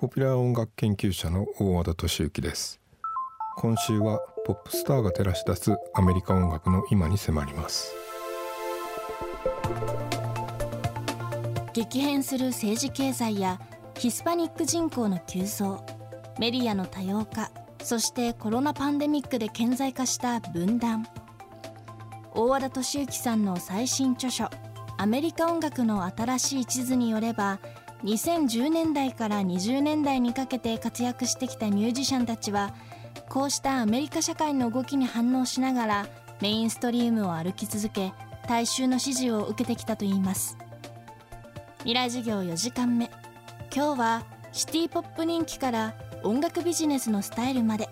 ポピュラー音楽研究者の大和田敏之です。今週はポップスターが照らし出すアメリカ音楽の今に迫ります。激変する政治経済やヒスパニック人口の急増メディアの多様化そしてコロナパンデミックで顕在化した分断。大和田敏之さんの最新著書「アメリカ音楽の新しい地図」によれば2010年代から20年代にかけて活躍してきたミュージシャンたちはこうしたアメリカ社会の動きに反応しながらメインストリームを歩き続け大衆の支持を受けてきたといいます。未来授業4時間目。今日はシティポップ人気から音楽ビジネスのスタイルまで。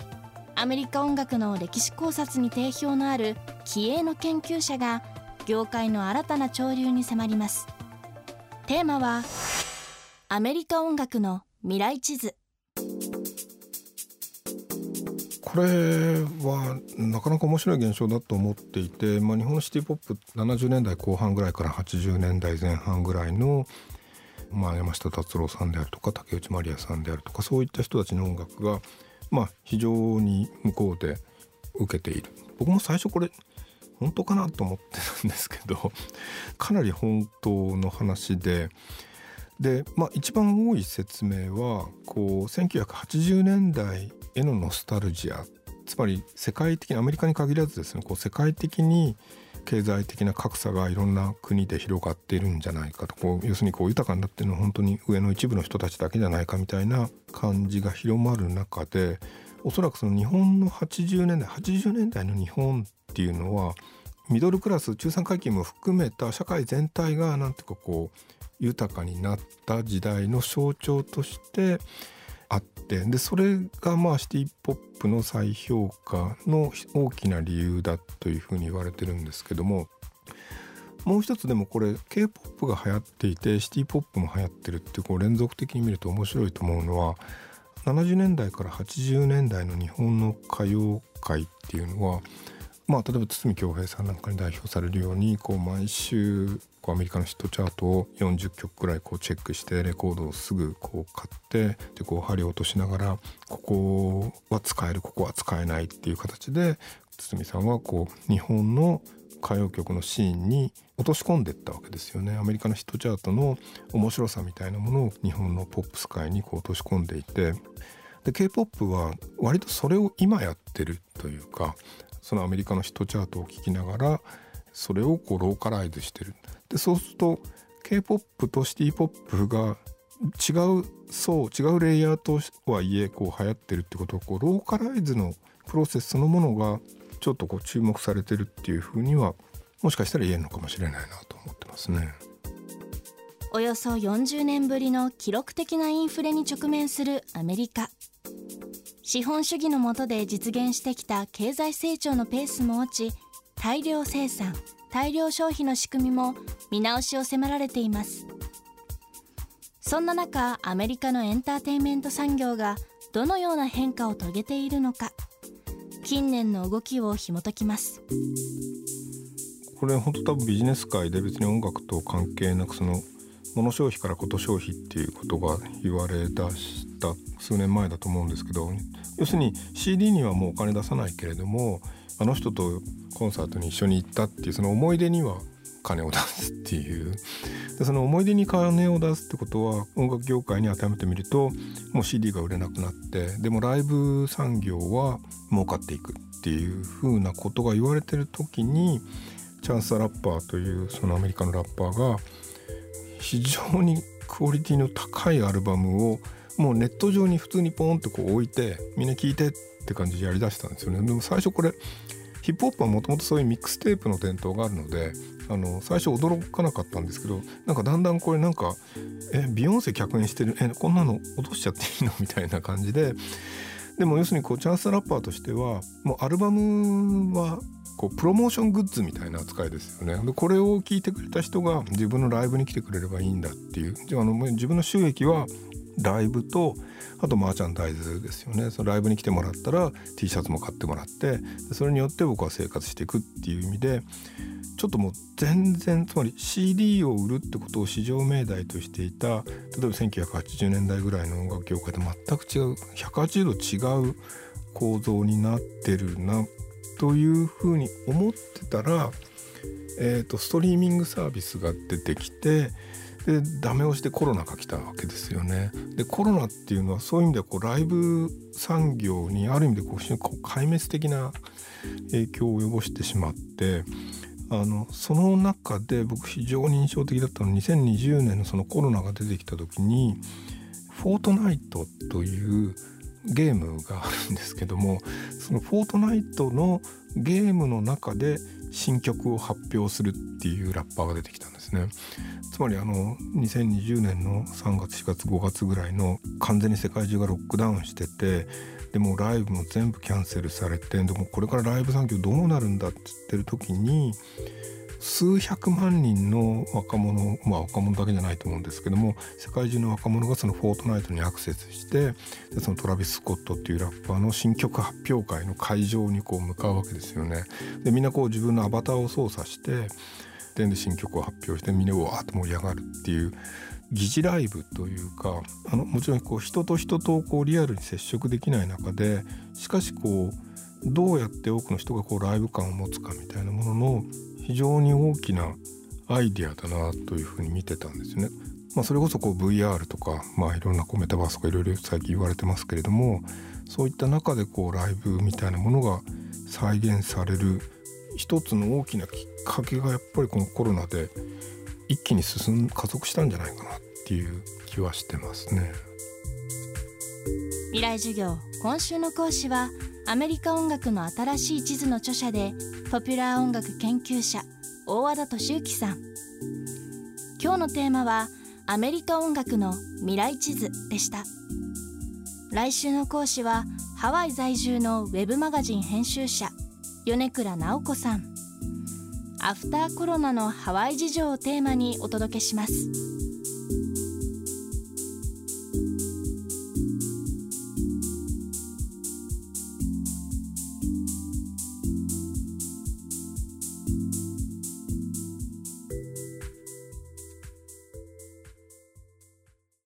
アメリカ音楽の歴史考察に定評のある気鋭の研究者が業界の新たな潮流に迫ります。テーマはアメリカ音楽の未来地図。これはなかなか面白い現象だと思っていて、まあ、日本のシティ・ポップ70年代後半ぐらいから80年代前半ぐらいの、まあ、山下達郎さんであるとか竹内まりやさんであるとかそういった人たちの音楽が、まあ、非常に向こうで受けている。僕も最初これ本当かなと思ってたんですけどかなり本当の話でで、まあ、一番多い説明はこう1980年代へのノスタルジア。つまり世界的にアメリカに限らずですねこう世界的に経済的な格差がいろんな国で広がっているんじゃないかとこう要するにこう豊かになっているのは本当に上の一部の人たちだけじゃないかみたいな感じが広まる中でおそらくその日本の80年代80年代の日本っていうのはミドルクラス中産階級も含めた社会全体が何ていうかこう豊かになった時代の象徴としてあってでそれがまあシティ・ポップの再評価の大きな理由だというふうに言われてるんですけどももう一つでもこれ K-POP が流行っていてシティ・ポップも流行ってるってこう連続的に見ると面白いと思うのは70年代から80年代の日本の歌謡界っていうのはまあ、例えば堤恭平さんなんかに代表されるようにこう毎週こうアメリカのヒットチャートを40曲くらいこうチェックしてレコードをすぐこう買ってでこう針を落としながらここは使えるここは使えないっていう形で堤さんはこう日本の歌謡曲のシーンに落とし込んでいったわけですよね。アメリカのヒットチャートの面白さみたいなものを日本のポップス界にこう落とし込んでいてで K-POP は割とそれを今やってるというかそのアメリカのヒットチャートを聞きながらそれをこうローカライズしてるでそうすると K-POP とシティ・ポップが違うそう違うレイヤーとはいえこう流行ってるってことはこうローカライズのプロセスそのものがちょっとこう注目されてるっていうふうにはもしかしたら言えるのかもしれないなと思ってますね。およそ40年ぶりの記録的なインフレに直面するアメリカ資本主義の下で実現してきた経済成長のペースも落ち大量生産大量消費の仕組みも見直しを迫られています。そんな中アメリカのエンターテインメント産業がどのような変化を遂げているのか。近年の動きを紐解きます。これ本当多分ビジネス界で別に音楽と関係なくその物消費からこと消費っていうことが言われだした数年前だと思うんですけど要するに CD にはもうお金出さないけれどもあの人とコンサートに一緒に行ったっていうその思い出には金を出すっていう。でその思い出に金を出すってことは音楽業界に当てはめてみるともう CD が売れなくなってでもライブ産業は儲かっていくっていうふうなことが言われてる時にチャンス・ラッパーというそのアメリカのラッパーが非常にクオリティの高いアルバムをもうネット上に普通にポンとこう置いてみんな聴いてって感じでやりだしたんですよね。でも最初これヒップホップはもともとそういうミックステープの伝統があるのであの最初驚かなかったんですけどなんかだんだんこれなんかえビヨンセ客演してるえこんなの落としちゃっていいの？みたいな感じででも要するにこうチャンスラッパーとしてはもうアルバムはこうプロモーショングッズみたいな扱いですよね。でこれを聞いてくれた人が自分のライブに来てくれればいいんだっていう。じゃあの自分の収益はライブとあとマーチャンダイズですよね。そのライブに来てもらったら T シャツも買ってもらってそれによって僕は生活していくっていう意味でちょっともう全然つまり CD を売るってことを市場命題としていた例えば1980年代ぐらいの音楽業界と全く違う180度違う構造になってるなというふうに思ってたら、えーと、ストリーミングサービスが出てきてでダメ押してコロナが来たわけですよね。でコロナっていうのはそういう意味ではこうライブ産業にある意味でこう壊滅的な影響を及ぼしてしまってあのその中で僕非常に印象的だったのは2020年のそのコロナが出てきた時に「フォートナイト」というゲームがあるんですけどもその「フォートナイト」のゲームの中で新曲を発表するっていうラッパーが出てきたんですね。つまりあの2020年の3月4月5月ぐらいの完全に世界中がロックダウンしててでもライブも全部キャンセルされてでもこれからライブ産業どうなるんだって言ってる時に数百万人の若者まあ若者だけじゃないと思うんですけども世界中の若者がそのフォートナイトにアクセスしてでそのトラビス・スコットっていうラッパーの新曲発表会の会場にこう向かうわけですよね。でみんなこう自分のアバターを操作してで新曲を発表してみんなわーっと盛り上がるっていう疑似ライブというかあのもちろんこう人と人とこうリアルに接触できない中でしかしこうどうやって多くの人がこうライブ感を持つかみたいなものの非常に大きなアイディアだなというふうに見てたんですね。まあ、それこそこう VR とか、まあ、いろんなこうメタバースとかいろいろ最近言われてますけれどもそういった中でこうライブみたいなものが再現される一つの大きなきっかけがやっぱりこのコロナで一気に進ん加速したんじゃないかなっていう気はしてますね。未来授業今週の講師はアメリカ音楽の新しい地図の著者でポピュラー音楽研究者大和田敏之さん。今日のテーマはアメリカ音楽の未来地図でした。来週の講師はハワイ在住のウェブマガジン編集者米倉直子さん。アフターコロナのハワイ事情をテーマにお届けします。